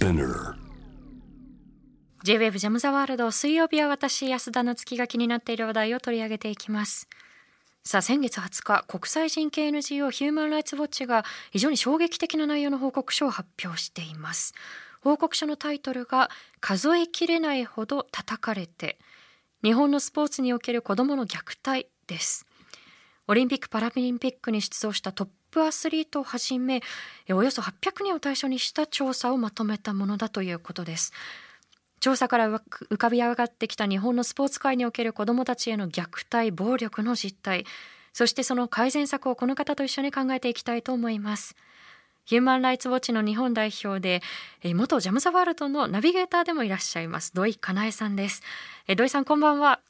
Spinner. J-WAVE ジャムザワールド水曜日は私安田なつきが気になっている話題を取り上げていきます。さあ先月20日国際人権 NGO ヒューマン・ライツ・ウォッチが非常に衝撃的な内容の報告書を発表しています。報告書のタイトルが数えきれないほど叩かれて日本のスポーツにおける子どもの虐待です。オリンピック・パラリンピックに出場したトップアスリートをはじめおよそ800人を対象にした調査をまとめたものだということです。調査から浮かび上がってきた日本のスポーツ界における子どもたちへの虐待暴力の実態そしてその改善策をこの方と一緒に考えていきたいと思います。ヒューマンライツウォッチの日本代表で元ジャムザワールドのナビゲーターでもいらっしゃいます土井かなえさんです。土井さんこんばんは。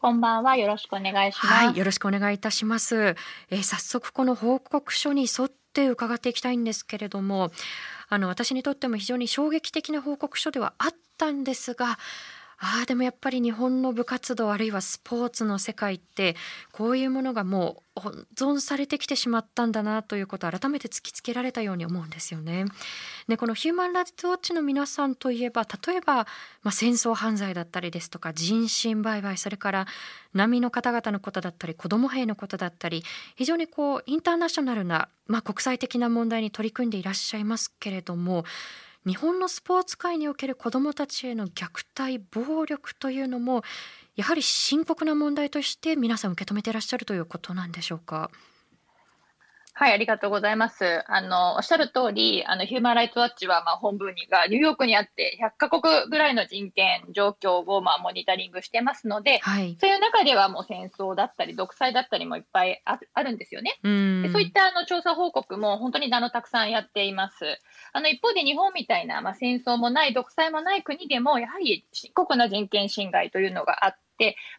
こんばんは。よろしくお願いします。はい、よろしくお願いいたします。えー、早速この報告書に沿って伺っていきたいんですけれども、あの私にとっても非常に衝撃的な報告書ではあったんですが、ああでもやっぱり日本の部活動あるいはスポーツの世界ってこういうものがもう温存されてきてしまったんだなということを改めて突きつけられたように思うんですよね。でこのヒューマン・ライツ・ウォッチの皆さんといえば例えば、まあ、戦争犯罪だったりですとか人身売買それから難民の方々のことだったり子ども兵のことだったり非常にこうインターナショナルな、まあ、国際的な問題に取り組んでいらっしゃいますけれども日本のスポーツ界における子どもたちへの虐待暴力というのもやはり深刻な問題として皆さん受け止めていらっしゃるということなんでしょうか？はい、ありがとうございます。あの、おっしゃる通り、あの、ヒューマンライツワッチは、まあ、本部にがニューヨークにあって、100カ国ぐらいの人権状況を、まあ、モニタリングしてますので、はい、そういう中ではもう戦争だったり、独裁だったりもいっぱいああるんですよね。でそういったあの調査報告も本当にあのたくさんやっています。あの、一方で日本みたいな、まあ、戦争もない、独裁もない国でも、やはり深刻な人権侵害というのがあって、、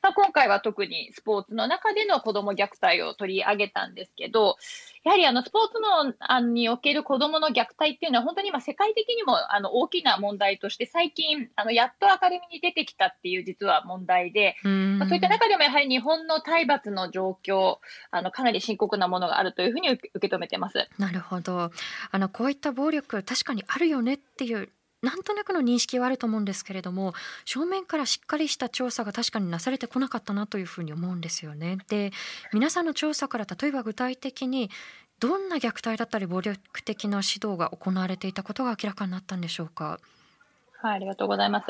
まあ、今回は特にスポーツの中での子ども虐待を取り上げたんですけど、やはりあのスポーツのあにおける子どもの虐待っていうのは、本当に今、世界的にもあの大きな問題として、最近、あのやっと明るみに出てきたっていう実は問題で、まあ、そういった中でもやはり日本の体罰の状況、あのかなり深刻なものがあるというふうに受け止めてます。なるほどあのこういった暴力、確かにあるよねっていうなんとなくの認識はあると思うんですけれども正面からしっかりした調査が確かになされてこなかったなというふうに思うんですよね。で皆さんの調査から例えば具体的にどんな虐待だったり暴力的な指導が行われていたことが明らかになったんでしょうか？はい、ありがとうございます。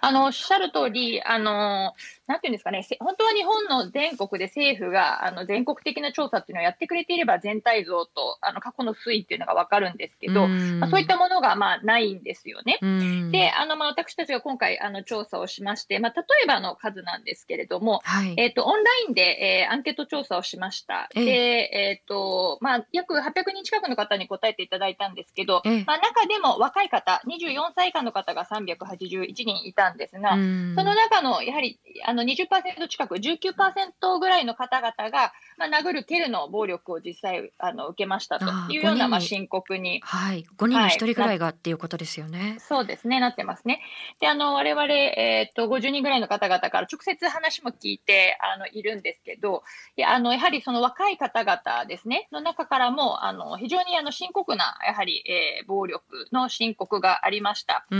あの、おっしゃる通り、あの、なんていうんですかね、本当は日本の全国で政府が、あの、全国的な調査っていうのをやってくれていれば、全体像と、あの、過去の推移っていうのがわかるんですけど、まあ、そういったものが、まあ、ないんですよね。で、あの、まあ、私たちが今回、あの、調査をしまして、まあ、例えばの数なんですけれども、はい、えっ、ー、と、オンラインで、えー、アンケート調査をしました。で、えっ、ー、と、まあ、約800人近くの方に答えていただいたんですけど、まあ、中でも若い方、24歳以下の方が381人いたんですが、その中のやはりあの20%近く、19%ぐらいの方々が、まあ、殴る、蹴るの暴力を実際あの受けましたというようなまあ申告に。はい、5人に1人ぐらいが、はい、っていうことですよね。そうですね、なってますね。で、あの、我々、えー、っと、50人ぐらいの方々から直接話も聞いてあのいるんですけど、いやあのやはりその若い方々ですね、の中からも、あの非常にあの深刻な、やはり、えー、暴力の申告がありました。あ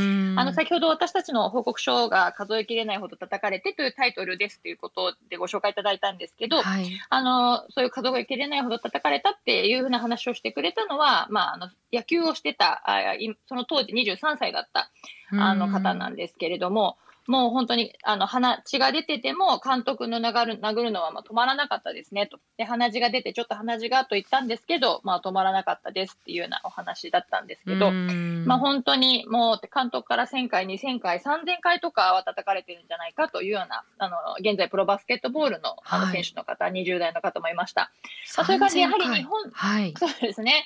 の先ほど私たちの報告書が数えきれないほど叩かれてというタイトルですということでご紹介いただいたんですけど、はい、あのそういう数えきれないほど叩かれたっていうふうな話をしてくれたのは、まあ、あの野球をしてたあその当時23歳だったあの方なんですけれども、もう本当に、あの、鼻血が出てても、監督の殴る殴るのはまあ止まらなかったですね、と。で、鼻血が出て、ちょっと鼻血がと言ったんですけど、まあ止まらなかったですっていうようなお話だったんですけど、まあ本当にもう、監督から1000回、2000回、3000回とかは叩かれてるんじゃないかというような、あの、現在プロバスケットボールのあの選手の方、はい、20代の方もいました。まあ、そういう感じで、やはり日本、はい、そうですね。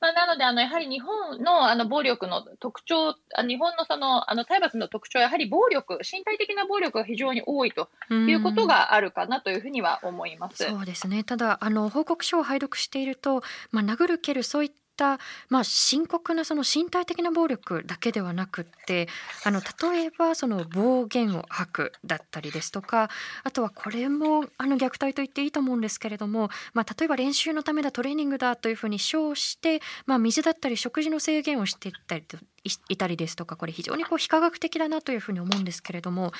まあなので、あの、やはり日本のあの暴力の特徴、日本のその、あの、体罰の特徴はやはり暴力、身体的な暴力が非常に多いということがあるかなというふうには思います。そうですねただあの報告書を拝読していると、まあ、殴る蹴るそういった、まあ、深刻なその身体的な暴力だけではなくってあの例えばその暴言を吐くだったりですとかあとはこれもあの虐待と言っていいと思うんですけれども、まあ、例えば練習のためだトレーニングだというふうに称して、まあ、水だったり食事の制限をしていったりいたりですとかこれ非常にこう非科学的だなというふうに思うんですけれども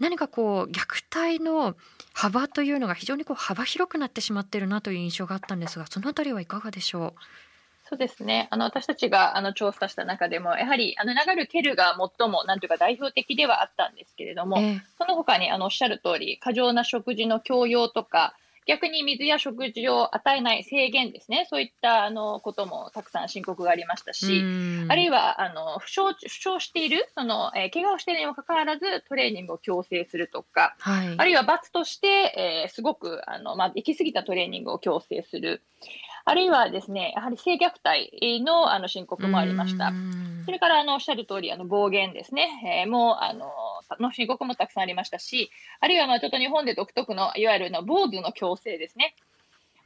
何かこう虐待の幅というのが非常にこう幅広くなってしまっているなという印象があったんですがそのあたりはいかがでしょう？そうですね。あの、私たちが、あの、調査した中でも、やはり、あの、流るケルが最も、なんていうか、代表的ではあったんですけれども、えー、その他に、あの、おっしゃる通り、過剰な食事の強要とか、逆に水や食事を与えない制限ですね、そういったあのこともたくさん申告がありましたし、あるいはあの負傷負傷している、そのえー、怪我をしているにもかかわらずトレーニングを強制するとか、はい、あるいは罰として、えー、すごくあの、まあ、行き過ぎたトレーニングを強制する。あるいはですね、やはり性虐待のあの申告もありました。それからあのおっしゃる通り、あの暴言ですね、えー、もうあのの申告もたくさんありましたし、あるいはまあちょっと日本で独特のいわゆるの坊主の強制ですね、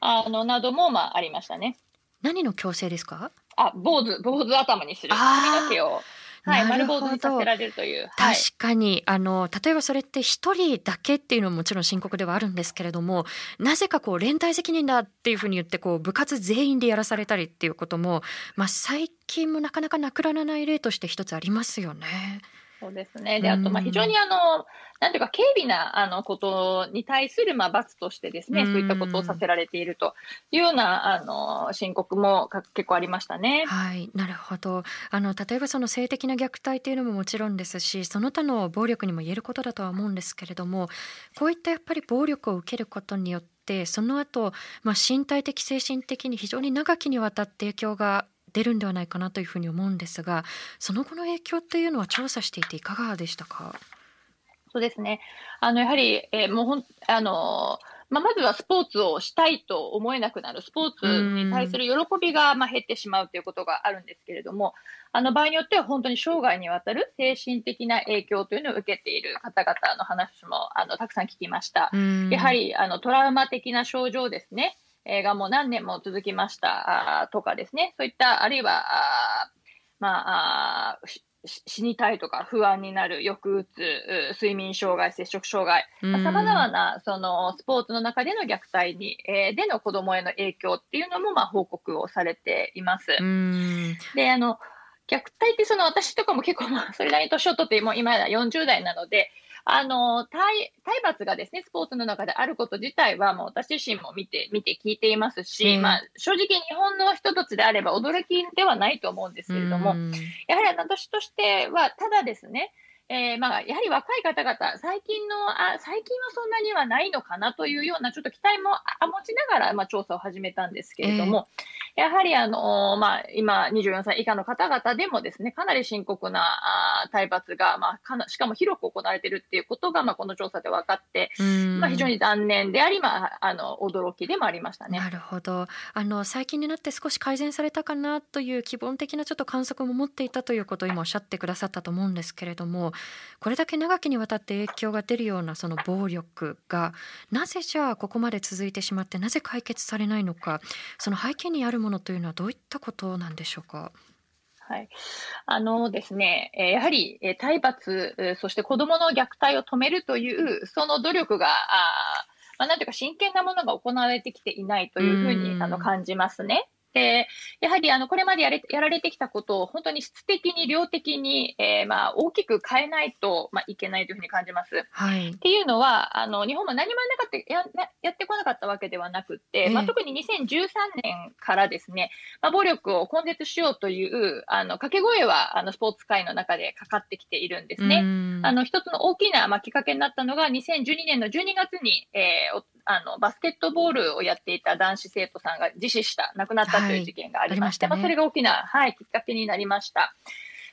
あのなどもまあありましたね。何の強制ですか？あ、坊主坊主頭にする髪の毛を。はい、丸坊主にさせられるという。確かに、あの例えばそれって一人だけっていうのももちろん深刻ではあるんですけれどもなぜかこう連帯責任だっていうふうに言ってこう部活全員でやらされたりっていうことも、まあ、最近もなかなかなくならない例として一つありますよね。そうですね。で、あと、まあ、非常にあの、なんていうか、軽微なあのことに対する、まあ、罰としてですね、そういったことをさせられているというような、あの、申告も結構ありましたね。はい、なるほど。あの、例えばその性的な虐待というのももちろんですし、その他の暴力にも言えることだとは思うんですけれども、こういったやっぱり暴力を受けることによって、その後、まあ、身体的精神的に非常に長きにわたって影響が出るんではないかなというふうに思うんですがその後の影響っていうのは調査していていかがでしたか？そうですねあのやはり、えー、もうほんあのまあ、まずはスポーツをしたいと思えなくなる、スポーツに対する喜びがまあ減ってしまうということがあるんですけれども、あの場合によっては本当に生涯にわたる精神的な影響というのを受けている方々の話もあのたくさん聞きました。やはりあのトラウマ的な症状ですね。えがもう何年も続きましたとかですね、そういった、あるいは、あまあ、死にたいとか不安になる、抑うつ、睡眠障害、摂食障害、さまざ、まなそのスポーツの中での虐待に、えー、での子どもへの影響っていうのも、まあ、報告をされています。であの虐待ってその私とかも結構まあそれなりに年を取ってもう今や40代なのであの、体、体罰がですね、スポーツの中であること自体は、もう私自身も見て、見て聞いていますし、まあ、正直日本の人たちであれば驚きではないと思うんですけれども、やはり私としては、ただですね、えー、まあ、やはり若い方々、最近のあ、最近はそんなにはないのかなというような、ちょっと期待も持ちながら、まあ、調査を始めたんですけれども、えー、やはり、あのまあ、今、24歳以下の方々でもですね、かなり深刻なあ体罰が、まあ、かなしかも広く行われているっていうことが、まあ、この調査で分かって、まあ、非常に残念であり、まあ、あの驚きでもありましたね。なるほどあの最近になって少し改善されたかなという基本的なちょっと観測も持っていたということを今おっしゃってくださったと思うんですけれどもこれだけ長きにわたって影響が出るようなその暴力がなぜじゃあここまで続いてしまってなぜ解決されないのかその背景にあるものというのはどういったことなんでしょうか？はい。あのですね、やはり体罰、そして子どもの虐待を止めるという、その努力が、あまあ、なんていうか真剣なものが行われてきていないというふうにあの感じますね。で、やはりあのこれまでやれやられてきたことを本当に質的に量的に、えー、まあ大きく変えないと、まあ、いけないというふうに感じます。はい、っていうのはあの日本も何もなかったややってこなかったわけではなくて、えー、まあ、特に2013年からですね、まあ、暴力を根絶しようというあの掛け声はあのスポーツ界の中でかかってきているんですね。あの一つの大きな、まあ、きっかけになったのが2012年の12月に、えー、あのバスケットボールをやっていた男子生徒さんが自死した亡くなったとい。う事件がありまして、はい、まあ、それが大きな、はい、きっかけになりました。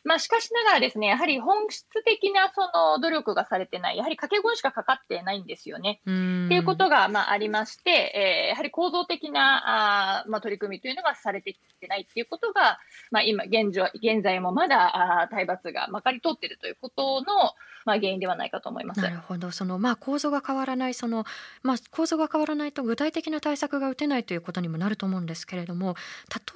まあ、しかしながらですね、やはり本質的なその努力がされてない、やはり掛け声しかかかってないんですよね。っていうことが、まあ、ありまして、えー、やはり構造的なあ、まあ、取り組みというのがされてきてないっていうことが、まあ、今現状、現在もまだあ体罰がまかり通っているということの、まあ、原因ではないかと思います。なるほど。その、まあ、構造が変わらない、その、まあ、構造が変わらないと具体的な対策が打てないということにもなると思うんですけれども、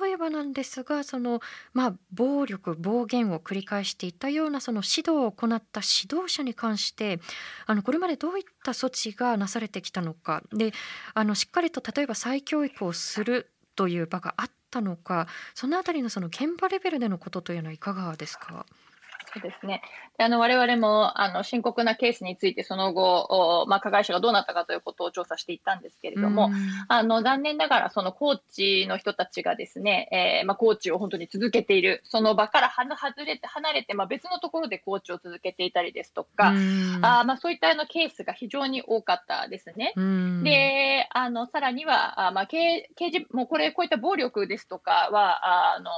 例えばなんですが、その、まあ、暴力、暴言を繰り返していたようなその指導を行った指導者に関してあのこれまでどういった措置がなされてきたのかであのしっかりと例えば再教育をするという場があったのかそのあたりのその現場レベルでのことというのはいかがですか？そうですね。であの我々もあの深刻なケースについてその後、まあ、加害者がどうなったかということを調査していったんですけれども、あの残念ながらそのコーチの人たちがですね、えー、まあ、コーチを本当に続けている、その場から外れて離れて、まあ、別のところでコーチを続けていたりですとか、あまあ、そういったあのケースが非常に多かったですね。で、あのさらには、あまあ、刑刑事もうこれ、こういった暴力ですとかは、あの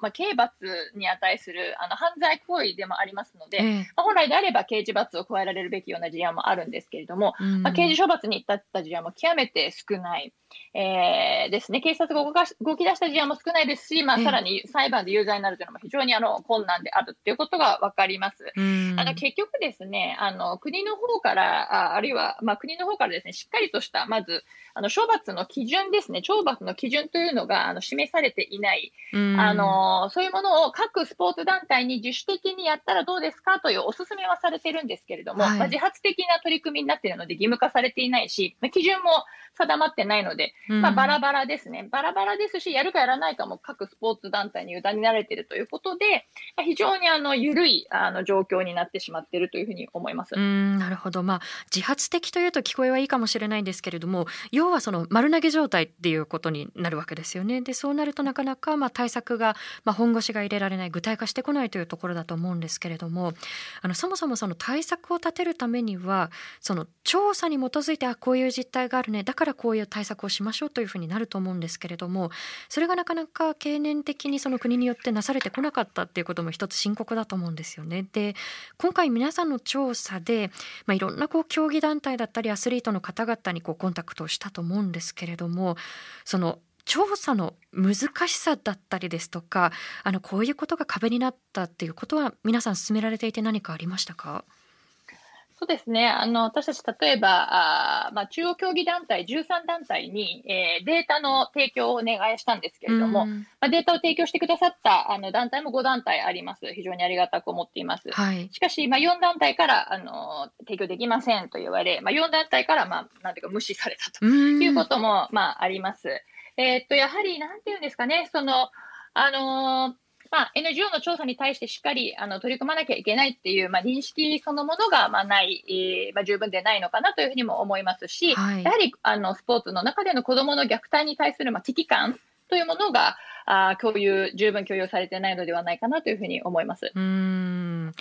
まあ、刑罰に値するあの犯罪行為でもありますので、えー、まあ、本来であれば刑事罰を加えられるべきような事案もあるんですけれども、うん、まあ、刑事処罰に至った事案も極めて少ない、えー、ですね。警察が動かし動き出した事案も少ないですし、まあ、さらに裁判で有罪になるというのも非常にあの困難であるということが分かります。うん、あの結局ですね、あの国の方からあ、あるいは、まあ、国の方からですね、しっかりとした、まず、あの処罰の基準ですね、懲罰の基準というのがあの示されていない、あのそういうものを各スポーツ団体に自主的にやったらどうですかというお勧めはされてるんですけれども、はい、まあ、自発的な取り組みになっているので義務化されていないし、まあ、基準も定まってないので、まあ、バラバラですね、バラバラですし、やるかやらないかも各スポーツ団体に委ねられているということで、まあ、非常にあの緩いあの状況になってしまっているというふうに思います。うんなるほど、まあ、自発的というと聞こえはいいかもしれないんですけれども、要はその丸投げ状態っていうことになるわけですよね。でそうなるとなかなかまあ対策が、まあ、本腰が入れられない具体化してこないというところだと思うんですけれどもあのそもそもその対策を立てるためにはその調査に基づいてあこういう実態があるねだからこういう対策をしましょうというふうになると思うんですけれどもそれがなかなか経年的にその国によってなされてこなかったっていうことも一つ深刻だと思うんですよね。で今回皆さんの調査で、まあ、いろんなこう競技団体だったりアスリートの方々にこうコンタクトをしたと思うんですけれどもその調査の難しさだったりですとかあのこういうことが壁になったっていうことは皆さん進められていて何かありましたか？そうですね。あの、私たち、例えば、あまあ、中央競技団体13団体に、えー、データの提供をお願いしたんですけれども、まあ、データを提供してくださったあの団体も5団体あります。非常にありがたく思っています。はい、しかし、まあ、4団体からあの提供できませんと言われ、まあ、4団体から、まあ、なんていうか無視されたということも、まあ、あります。えー、っと、やはり、なんていうんですかね、その、あのーまあ、NGO の調査に対してしっかりあの取り組まなきゃいけないっていう、まあ、認識そのものが、まあ、ない、えーまあ、十分でないのかなというふうにも思いますし、はい、やはりあのスポーツの中での子どもの虐待に対する、まあ、危機感というものがあ共有十分共有されてないのではないかなというふうに思います。うん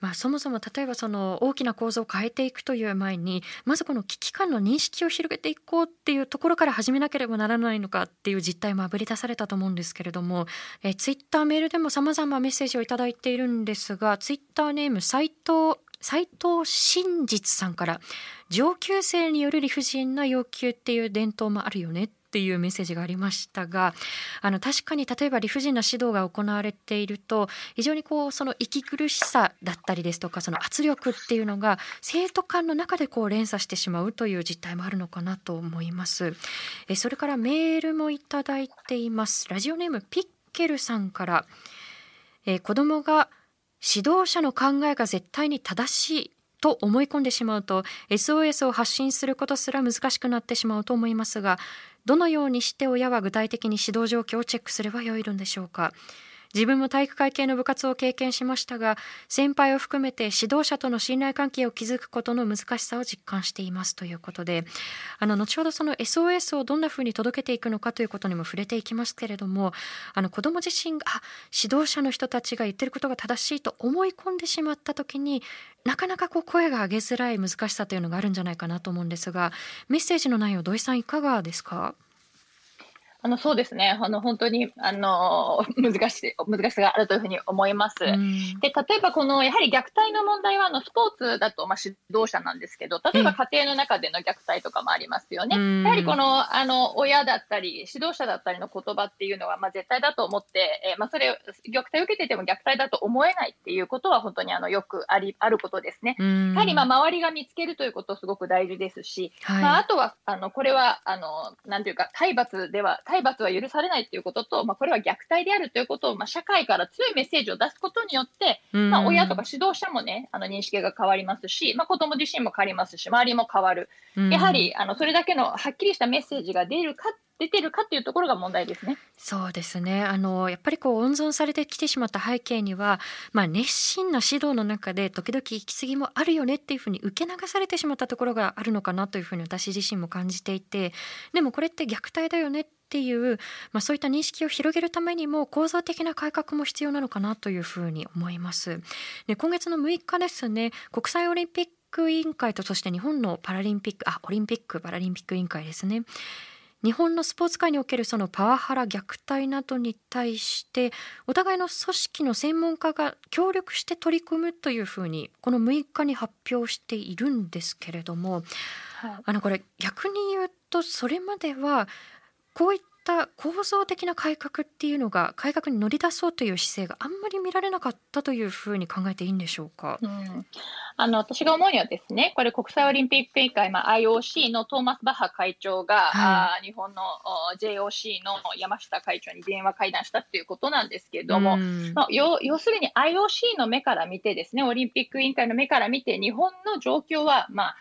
まあ、そもそも例えばその大きな構造を変えていくという前にまずこの危機感の認識を広げていこうっていうところから始めなければならないのかっていう実態もあぶり出されたと思うんですけれども、えツイッターメールでもさまざまメッセージを頂いているんですがツイッターネーム斉藤斉藤真実さんから上級生による理不尽な要求っていう伝統もあるよねっていうメッセージがありましたがあの確かに例えば理不尽な指導が行われていると非常にこうその息苦しさだったりですとかその圧力っていうのが生徒間の中でこう連鎖してしまうという実態もあるのかなと思います。えそれからメールもいただいています。ラジオネームピッケルさんから、え子供が指導者の考えが絶対に正しいと思い込んでしまうと SOS を発信することすら難しくなってしまうと思いますがどのようにして親は具体的に指導状況をチェックすればよいのでしょうか？自分も体育会系の部活を経験しましたが先輩を含めて指導者との信頼関係を築くことの難しさを実感していますということであの後ほどその SOS をどんなふうに届けていくのかということにも触れていきますけれどもあの子ども自身が指導者の人たちが言ってることが正しいと思い込んでしまった時になかなかこう声が上げづらい難しさというのがあるんじゃないかなと思うんですがメッセージの内容土井さんいかがですか？あのそうですね、あの本当にあの 難しい難しさがあるというふうに思います。で例えばこのやはり虐待の問題はあのスポーツだとまあ指導者なんですけど、例えば家庭の中での虐待とかもありますよね。やはりこのあの親だったり指導者だったりの言葉っていうのはまあ絶対だと思って、えー、まあそれ虐待を受けてても虐待だと思えないっていうことは本当にあのよくありあることですね。やはりまあ周りが見つけるということすごく大事ですし、はい、まああとはあのこれはあのなんていうか体罰では体罰は許されないということと、まあ、これは虐待であるということを、まあ、社会から強いメッセージを出すことによって、まあ、親とか指導者もね、あの認識が変わりますし、まあ、子供自身も変わりますし、周りも変わる。やはり、あの、それだけのはっきりしたメッセージが出るか出てるかっていうところが問題ですね。そうですね。あのやっぱりこう温存されてきてしまった背景には、まあ熱心な指導の中で時々行き過ぎもあるよねっていうふうに受け流されてしまったところがあるのかなというふうに私自身も感じていて、でもこれって虐待だよねっていう、まあ、そういった認識を広げるためにも構造的な改革も必要なのかなというふうに思います。で今月の6日ですね国際オリンピック委員会とそして日本のパラリンピックあオリンピック・パラリンピック委員会ですね日本のスポーツ界におけるそのパワハラ虐待などに対してお互いの組織の専門家が協力して取り組むというふうにこの6日に発表しているんですけれども、はい、あのこれ逆に言うとそれまではこういった構造的な改革っていうのが改革に乗り出そうという姿勢があんまり見られなかったというふうに考えていいんでしょうか？うん、あの私が思うにはですね、これ国際オリンピック委員会、まあ、IOC のトーマス・バッハ会長が、はい、あ日本の JOC の山下会長に電話会談したっていうことなんですけれども、まあ、要要するに IOC の目から見てですね、オリンピック委員会の目から見て日本の状況は、まあ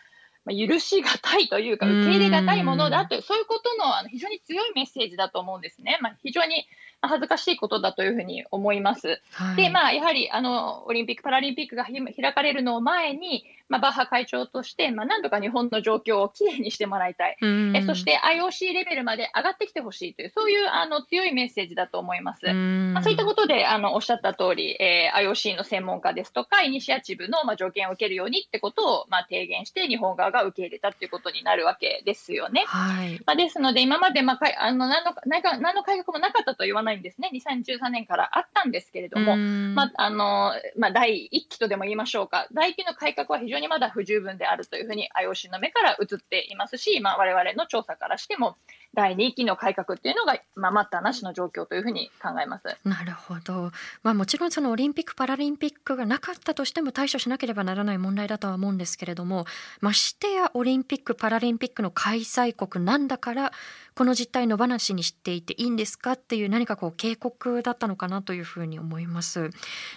まあ、許しがたいというか、受け入れがたいものだという、そういうことのあの非常に強いメッセージだと思うんですね。まあ、非常に恥ずかしいことだというふうに思います。はい、で、まあ、やはりあのオリンピック・パラリンピックが開かれるのを前に、まあ、バッハ会長として、まあ、何とか日本の状況をきれいにしてもらいたい、えそして IOC レベルまで上がってきてほしいという、そういうあの強いメッセージだと思います。まあ、そういったことであのおっしゃった通り、えー、IOC の専門家ですとか、イニシアチブの、まあ、条件を受けるようにってことを、まあ、提言して、日本側が受け入れたということになるわけですよね。はい、まあ、ですので、今まで、まあ、かあの何の何の改革もなかったと言わないんですね。2013年からあったんですけれども、まああのまあ、第1期とでも言いましょうか、第1期の改革は非常ににまだ不十分であるというふうに IOC の目から映っていますし、まあ、我々の調査からしても、第2期の改革っていうのが、まあ、待ったなしの状況というふうに考えます。なるほど、まあ、もちろんそのオリンピック・パラリンピックがなかったとしても対処しなければならない問題だとは思うんですけれどもましてやオリンピック・パラリンピックの開催国なんだからこの実態の話にしていていいんですかっていう何かこう警告だったのかなというふうに思います。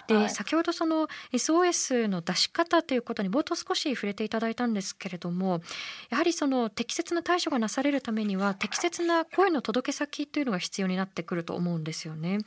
で、はい、先ほどその SOS の出し方ということに冒頭少し触れていただいたんですけれどもやはりその適切な対処がなされるためには適切な声の届け先というのが必要になってくると思うんですよね。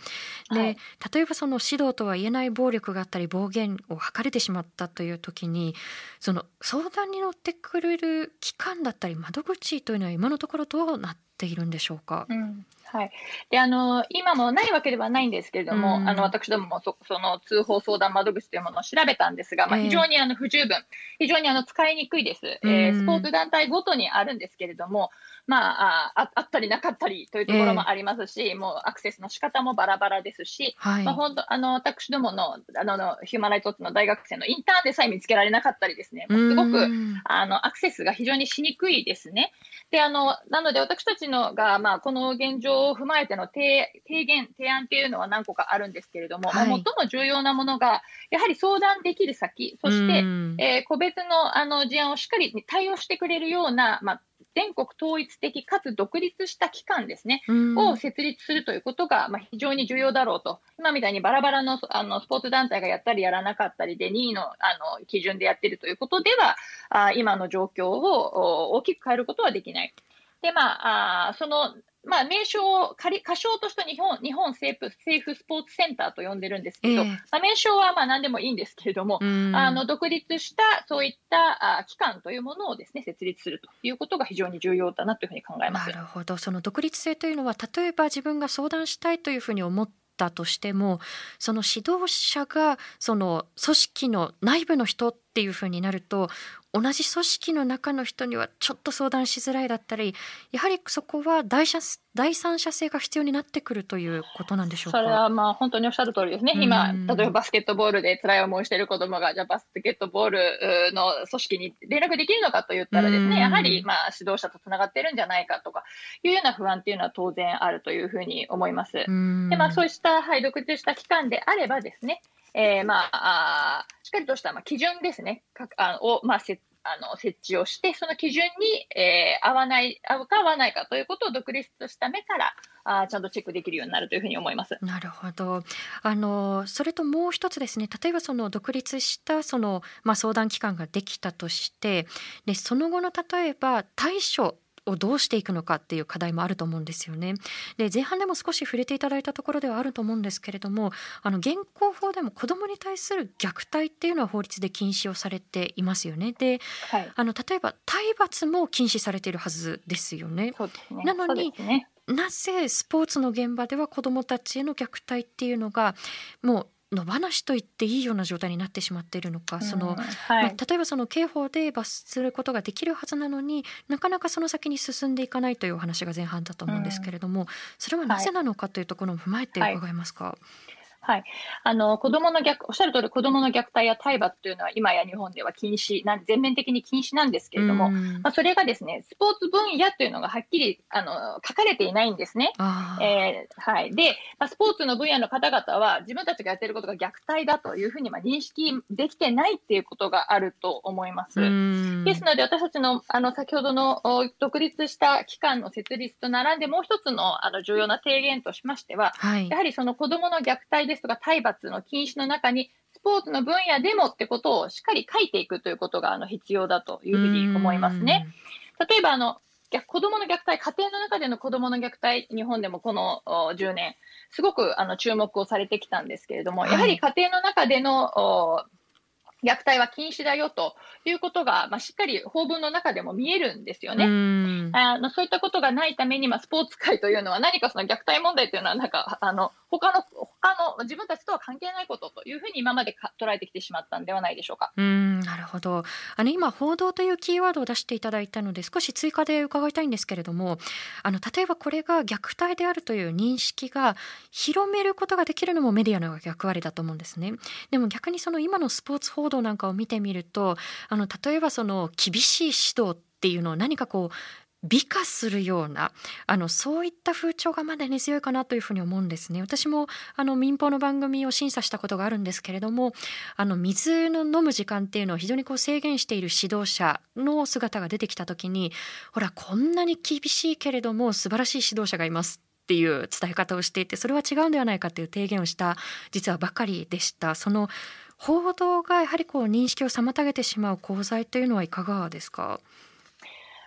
で、はい、例えばその指導とは言えない暴力があったり暴言を吐かれてしまったという時にその相談に乗ってくれる機関だったり窓口というのは今のところどうなっているんでしょうか？うん。はい、であの今もないわけではないんですけれども、うん、あの私どももそその通報相談窓口というものを調べたんですが、まあ、非常にあの不十分、非常にあの使いにくいです、えー、スポーツ団体ごとにあるんですけれども、まあ、ああったりなかったりというところもありますし、えー、もうアクセスの仕方もバラバラですし、はい、まあ、本当あの私どものあのヒューマンライトの大学生のインターンでさえ見つけられなかったりですね、すごくあのアクセスが非常にしにくいですね。であのなので私たちのが、まあ、この現状を踏まえての提言、提案っていうのは何個かあるんですけれども、はい、まあ、最も重要なものが、やはり相談できる先、そして、えー、個別のあの事案をしっかり対応してくれるような、まあ、全国統一的かつ独立した機関ですね、を設立するということが、まあ、非常に重要だろうと、今みたいにバラバラのあのスポーツ団体がやったりやらなかったりで、任意のあの基準でやっているということでは、あ今の状況を大きく変えることはできない。で、まあ、あそのまあ、名称を仮、仮称として日本、日本政府、政府スポーツセンターと呼んでるんですけど、えー、まあ、名称はまあ何でもいいんですけれども、あの、独立したそういったあ機関というものをですね、設立するということが非常に重要だなというふうに考えます。なるほど。その独立性というのは、例えば自分が相談したいというふうに思ったとしてもその指導者がその組織の内部の人っていうふうになると同じ組織の中の人にはちょっと相談しづらいだったりやはりそこは第第三者性が必要になってくるということなんでしょうか？それはまあ本当におっしゃる通りですね、今、例えばバスケットボールで辛い思いしている子どもが、じゃあバスケットボールの組織に連絡できるのかといったらですね、やはりまあ指導者とつながってるんじゃないかとかいうような不安っていうのは当然あるというふうに思います。でまあ、そうした、はい、独立した機関であればですね、えー、まああしっかりとしたまあ基準ですね、かあをまあせあの設置をして、その基準に、えー、合わない、合うか合わないかということを独立とした目からあちゃんとチェックできるようになるというふうに思います。なるほど。あのそれともう一つですね。例えばその独立したそのまあ相談機関ができたとして、でその後の例えば対処をどうしていくのかっていう課題もあると思うんですよね。で前半でも少し触れていただいたところではあると思うんですけれどもあの現行法でも子どもに対する虐待っていうのは法律で禁止をされていますよね。で、はい、あの例えば体罰も禁止されているはずですよね。ねなのに、ね、なぜスポーツの現場では子どもたちへの虐待っていうのがもう野放しと言っていいような状態になってしまっているのか、その、はい、まあ、例えばその刑法で罰することができるはずなのになかなかその先に進んでいかないというお話が前半だと思うんですけれども、それはなぜなのかというところを踏まえて伺えますか？はいはい、あの子供の虐おっしゃる通り子供の虐待や体罰というのは今や日本では禁止なん全面的に禁止なんですけれども、まあ、それがですねスポーツ分野というのがはっきりあの書かれていないんですね。えー、はい、で、まあ、スポーツの分野の方々は自分たちがやっていることが虐待だというふうにまあ認識できてないっていうことがあると思います。ですので私たちのあの先ほどの独立した機関の設立と並んでもう一つのあの重要な提言としましては、はい、やはりその子供の虐待ですとか体罰の禁止の中にスポーツの分野でもってことをしっかり書いていくということがあの必要だというふうに思いますね。例えばあの子どもの虐待、家庭の中での子どもの虐待、日本でもこの10年、すごくあの注目をされてきたんですけれども、はい、やはり家庭の中での虐待は禁止だよということが、まあ、しっかり法文の中でも見えるんですよね。あのそういったことがないために、まあ、スポーツ界というのは何かその虐待問題というのはなんかあの他の他の自分たちとは関係ないことというふうに今までか捉えてきてしまったんではないでしょうか。うんなるほどあの今報道というキーワードを出していただいたので少し追加で伺いたいんですけれどもあの例えばこれが虐待であるという認識が広めることができるのもメディアの役割だと思うんですね。でも逆にその今のスポーツ報道なんかを見てみるとあの例えばその厳しい指導っていうのを何かこう美化するようなあのそういった風潮がまだ根強いかなというふうに思うんですね。私もあの民放の番組を審査したことがあるんですけれどもあの水の飲む時間っていうのを非常にこう制限している指導者の姿が出てきた時にほらこんなに厳しいけれども素晴らしい指導者がいますっていう伝え方をしていてそれは違うんではないかという提言をした実はばかりでした。その報道がやはりこう認識を妨げてしまう功罪というのはいかがですか？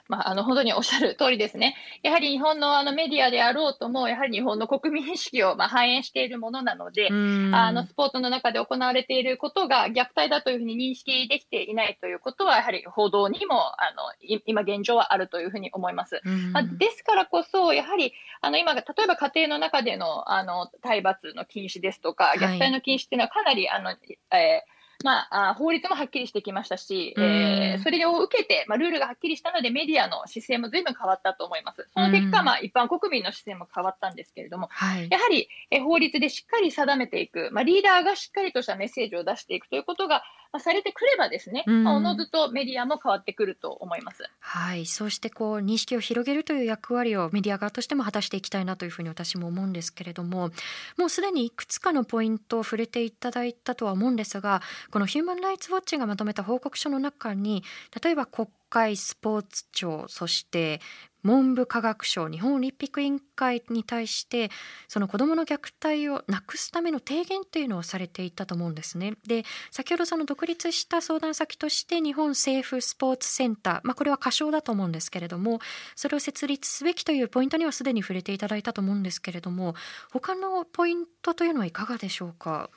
まあ、あの本当におっしゃる通りですね。やはり日本のあのメディアであろうとも、やはり日本の国民意識をまあ反映しているものなので、あのスポーツの中で行われていることが虐待だというふうに認識できていないということは、やはり報道にもあの今現状はあるというふうに思います。まあ、ですからこそ、やはりあの今、例えば家庭の中でのあの体罰の禁止ですとか、虐待の禁止っていうのはかなり、あのえーまあ、法律もはっきりしてきましたし、えー、それを受けて、まあ、ルールがはっきりしたので、メディアの姿勢も随分変わったと思います。その結果、まあ、一般国民の姿勢も変わったんですけれども、はい、やはり、え法律でしっかり定めていく、まあ、リーダーがしっかりとしたメッセージを出していくということが、まあ、されてくればですね、まあ、おのずとメディアも変わってくると思います。はい、そうしてこう認識を広げるという役割をメディア側としても果たしていきたいなというふうに私も思うんですけれども、もうすでにいくつかのポイントを触れていただいたとは思うんですが、このヒューマンライツウォッチがまとめた報告書の中に例えば国会スポーツ庁そして文部科学省日本オリンピック委員会に対してその子どもの虐待をなくすための提言というのをされていたと思うんですね。で先ほどその独立した相談先として日本政府スポーツセンター、まあ、これは仮称だと思うんですけれどもそれを設立すべきというポイントにはすでに触れていただいたと思うんですけれども他のポイントというのはいかがでしょうか？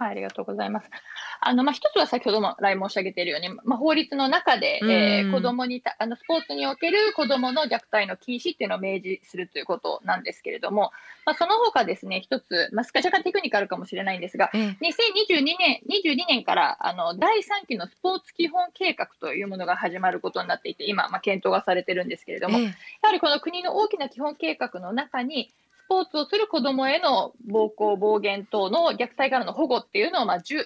はい、ありがとうございます。あの、まあ、一つは先ほども来申し上げているように、まあ、法律の中で、えー、子供にた、あの、スポーツにおける子供の虐待の禁止っていうのを明示するということなんですけれども、まあ、その他ですね、一つ、まあ、若干テクニカルかもしれないんですが、2022年、22年から、あの、第3期のスポーツ基本計画というものが始まることになっていて、今、まあ、検討がされてるんですけれども、やはりこの国の大きな基本計画の中に、スポーツをする子どもへの暴行、暴言等の虐待からの保護っていうのを、まあ、重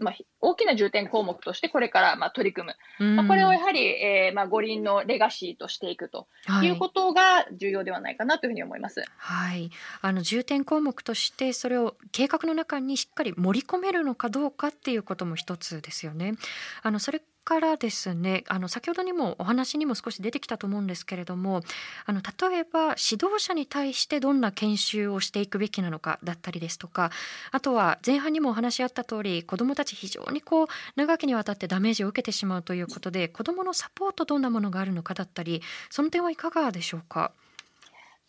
まあ、大きな重点項目としてこれからまあ取り組む、まあ、これをやはり、えーまあ、五輪のレガシーとしていくということが重要ではないかなというふうに思います、はい、あの重点項目としてそれを計画の中にしっかり盛り込めるのかどうかっていうことも一つですよね。あのそれからですねあの先ほどにもお話にも少し出てきたと思うんですけれどもあの例えば指導者に対してどんな研修をしていくべきなのかだったりですとかあとは前半にもお話あった通り子どもたち非常にこう長きにわたってダメージを受けてしまうということで子どものサポートどんなものがあるのかだったりその点はいかがでしょうか？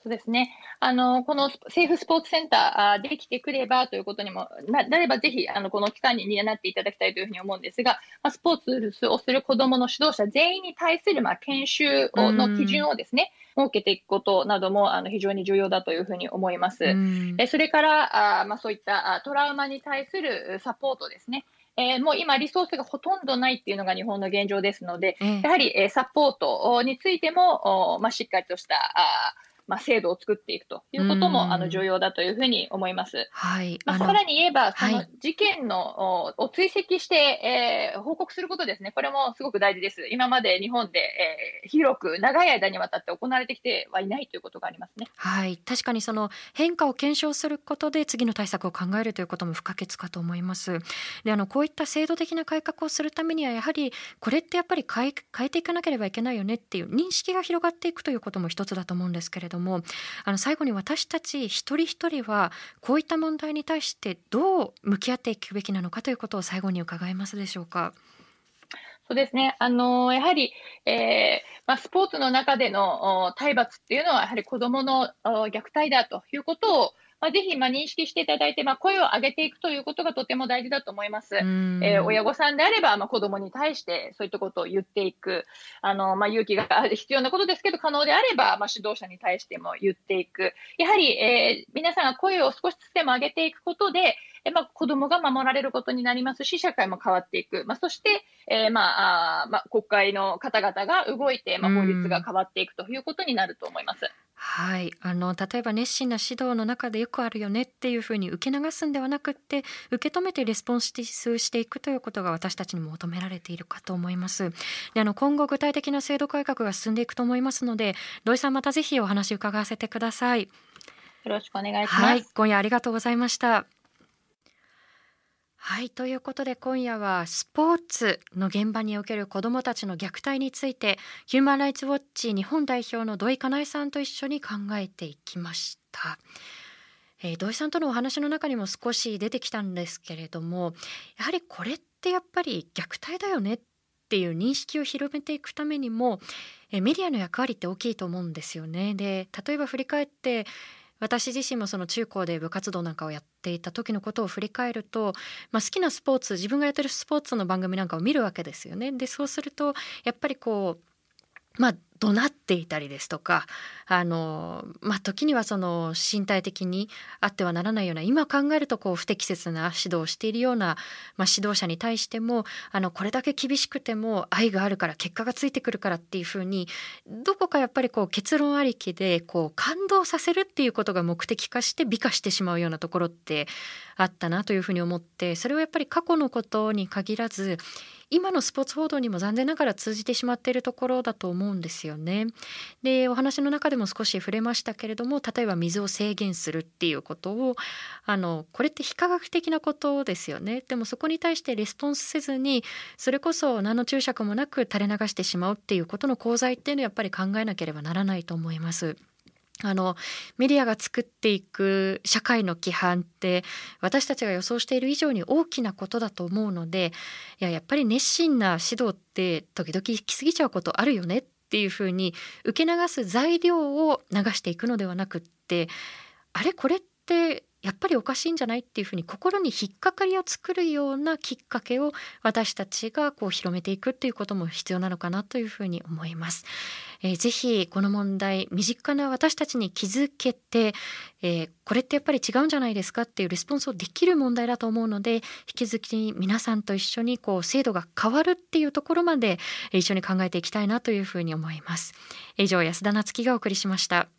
そうですね。あの、このセーフスポーツセンターできてくればということにもなれば、ぜひ、あの、この期間に担っていただきたいというふうに思うんですが、まあ、スポーツをする子どもの指導者全員に対する、まあ、研修の基準をですね、設けていくことなども、あの、非常に重要だというふうに思います。えそれから、あまあ、そういったトラウマに対するサポートですね。えー、もう今、リソースがほとんどないっていうのが日本の現状ですので、やはり、えー、サポートについても、まあ、しっかりとしたあまあ、制度を作っていくということもあの重要だというふうに思います。はい。まあ、さらに言えば、その事件の、を追跡して、えー、報告することですね。これもすごく大事です。今まで日本で、えー、広く長い間にわたって行われてきてはいないということがありますね。はい。確かにその変化を検証することで次の対策を考えるということも不可欠かと思います。で、あのこういった制度的な改革をするためにはやはりこれってやっぱり変え変えていかなければいけないよねっていう認識が広がっていくということも一つだと思うんですけれどどもあの最後に私たち一人一人はこういった問題に対してどう向き合っていくべきなのかということを最後に伺えますでしょうか？そうですね。あのやはり、えー、まあ、スポーツの中での体罰っていうのは、やはり子供の虐待だということを、まあ、ぜひまあ認識していただいて、まあ、声を上げていくということがとても大事だと思います。えー、親御さんであれば、まあ、子供に対してそういったことを言っていく、あのまあ、勇気が必要なことですけど、可能であれば、まあ、指導者に対しても言っていく、やはり、えー、皆さんが声を少しずつでも上げていくことで、えまあ、子供が守られることになりますし、社会も変わっていく。まあ、そして、えー、まあ、あまあ、国会の方々が動いて、まあ、法律が変わっていくということになると思います。はい、あの例えば熱心な指導の中でよくあるよねっていうふうに受け流すんではなくって受け止めてレスポンスしていくということが私たちにも求められているかと思います。であの今後具体的な制度改革が進んでいくと思いますので土井さんまたぜひお話伺わせてください。よろしくお願いします、はい、今夜ありがとうございましたはいということで今夜はスポーツの現場における子どもたちの虐待についてヒューマン・ライツ・ウォッチ日本代表の土井かなえさんと一緒に考えていきました。えー、土井さんとのお話の中にも少し出てきたんですけれどもやはりこれってやっぱり虐待だよねっていう認識を広めていくためにも、えー、メディアの役割って大きいと思うんですよね。で例えば振り返って私自身もその中高で部活動なんかをやっていた時のことを振り返ると、まあ、好きなスポーツ自分がやってるスポーツの番組なんかを見るわけですよね。でそうするとやっぱりこうまあ怒鳴っていたりですとかあの、まあ、時にはその身体的にあってはならないような今考えるとこう不適切な指導をしているような、まあ、指導者に対してもあのこれだけ厳しくても愛があるから結果がついてくるからっていうふうにどこかやっぱりこう結論ありきでこう感動させるっていうことが目的化して美化してしまうようなところってあったなというふうに思ってそれをやっぱり過去のことに限らず今のスポーツ報道にも残念ながら通じてしまっているところだと思うんですよね。でお話の中でも少し触れましたけれども例えば水を制限するっていうことをあのこれって非科学的なことですよね。でもそこに対してレスポンスせずにそれこそ何の注釈もなく垂れ流してしまうっていうことの功罪っていうのはやっぱり考えなければならないと思います。あのメディアが作っていく社会の規範って私たちが予想している以上に大きなことだと思うのでいややっぱり熱心な指導って時々行き過ぎちゃうことあるよねっていうふうに受け流す材料を流していくのではなくってあれこれってやっぱりおかしいんじゃないっていうふうに心に引っかかりを作るようなきっかけを私たちがこう広めていくっていうことも必要なのかなというふうに思います。えー、ぜひこの問題身近な私たちに気づけて、えー、これってやっぱり違うんじゃないですかっていうレスポンスをできる問題だと思うので引き続き皆さんと一緒にこう制度が変わるっていうところまで一緒に考えていきたいなというふうに思います。以上安田なつきがお送りしました。